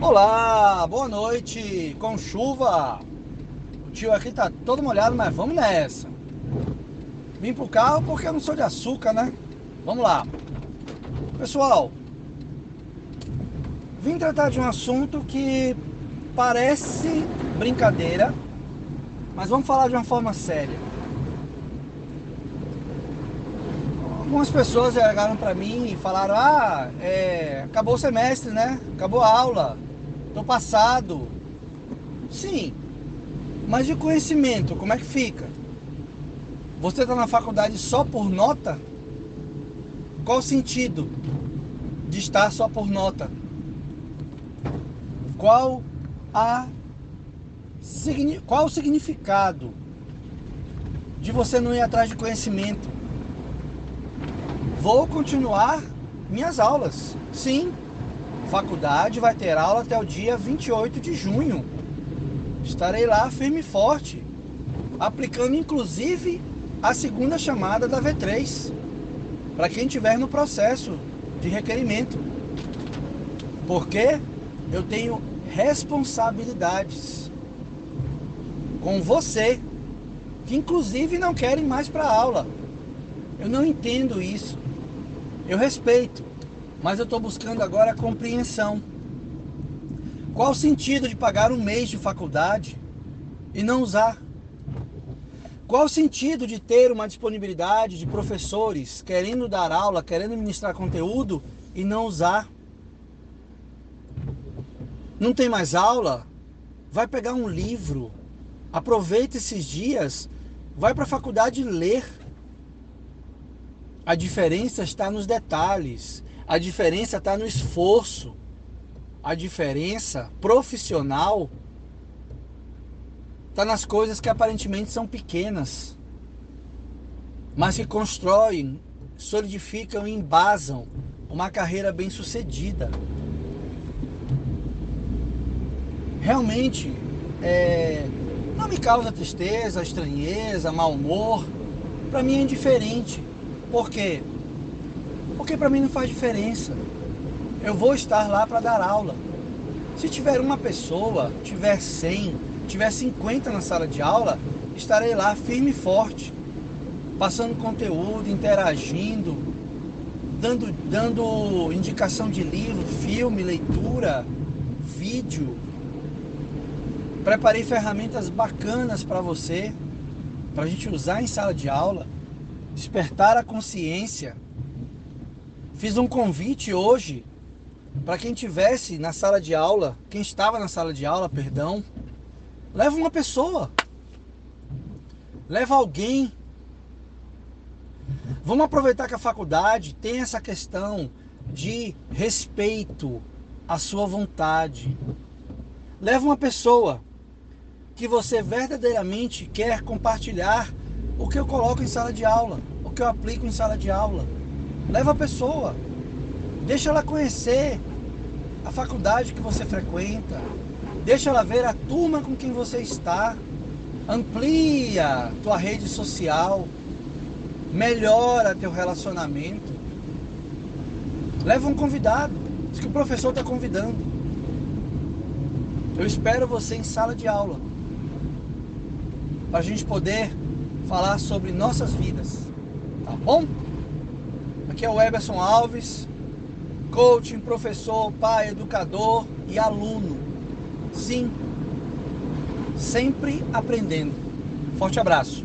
Olá, boa noite, com chuva. O tio aqui tá todo molhado, mas vamos nessa. Vim pro carro porque eu não sou de açúcar, né? Vamos lá. Pessoal, vim tratar de um assunto que parece brincadeira, mas vamos falar de uma forma séria. Algumas pessoas chegaram para mim e falaram: Ah, é, acabou o semestre, né? Acabou a aula, tô passado. Sim, mas de conhecimento, como é que fica? Você está na faculdade só por nota? Qual o sentido de estar só por nota? Qual a qual o significado de você não ir atrás de conhecimento? Vou continuar minhas aulas. Sim, faculdade vai ter aula até o dia 28 de junho. Estarei lá firme e forte, aplicando inclusive a segunda chamada da V3, para quem estiver no processo de requerimento. Porque eu tenho responsabilidades com você, que inclusive não querem mais para aula. Eu não entendo isso. Eu respeito, mas eu estou buscando agora a compreensão. Qual o sentido de pagar um mês de faculdade e não usar? Qual o sentido de ter uma disponibilidade de professores querendo dar aula, querendo ministrar conteúdo e não usar? Não tem mais aula? Vai pegar um livro, aproveita esses dias, vai para a faculdade ler. A diferença está nos detalhes, a diferença está no esforço, a diferença profissional Está nas coisas que aparentemente são pequenas, mas que constroem, solidificam e embasam uma carreira bem sucedida. Realmente, é, não me causa tristeza, estranheza, mau humor. Para mim é indiferente. Por quê? Porque para mim não faz diferença. Eu vou estar lá para dar aula. Se tiver uma pessoa, tiver 100, tiver 50 na sala de aula, estarei lá firme e forte, passando conteúdo, interagindo, dando, dando indicação de livro, filme, leitura, vídeo. Preparei ferramentas bacanas para você, para a gente usar em sala de aula, despertar a consciência. Fiz um convite hoje para quem tivesse na sala de aula, quem estava na sala de aula, perdão, Leva uma pessoa. Leva alguém. Vamos aproveitar que a faculdade tem essa questão de respeito à sua vontade. Leva uma pessoa que você verdadeiramente quer compartilhar o que eu coloco em sala de aula, o que eu aplico em sala de aula. Leva a pessoa. Deixa ela conhecer a faculdade que você frequenta, Deixa ela ver a turma com quem você está. Amplia tua rede social. Melhora teu relacionamento. Leva um convidado. Diz que o professor está convidando. Eu espero você em sala de aula. Para a gente poder falar sobre nossas vidas. Tá bom? Aqui é o Eberson Alves, coaching, professor, pai, educador e aluno. Sim, sempre aprendendo. Forte abraço.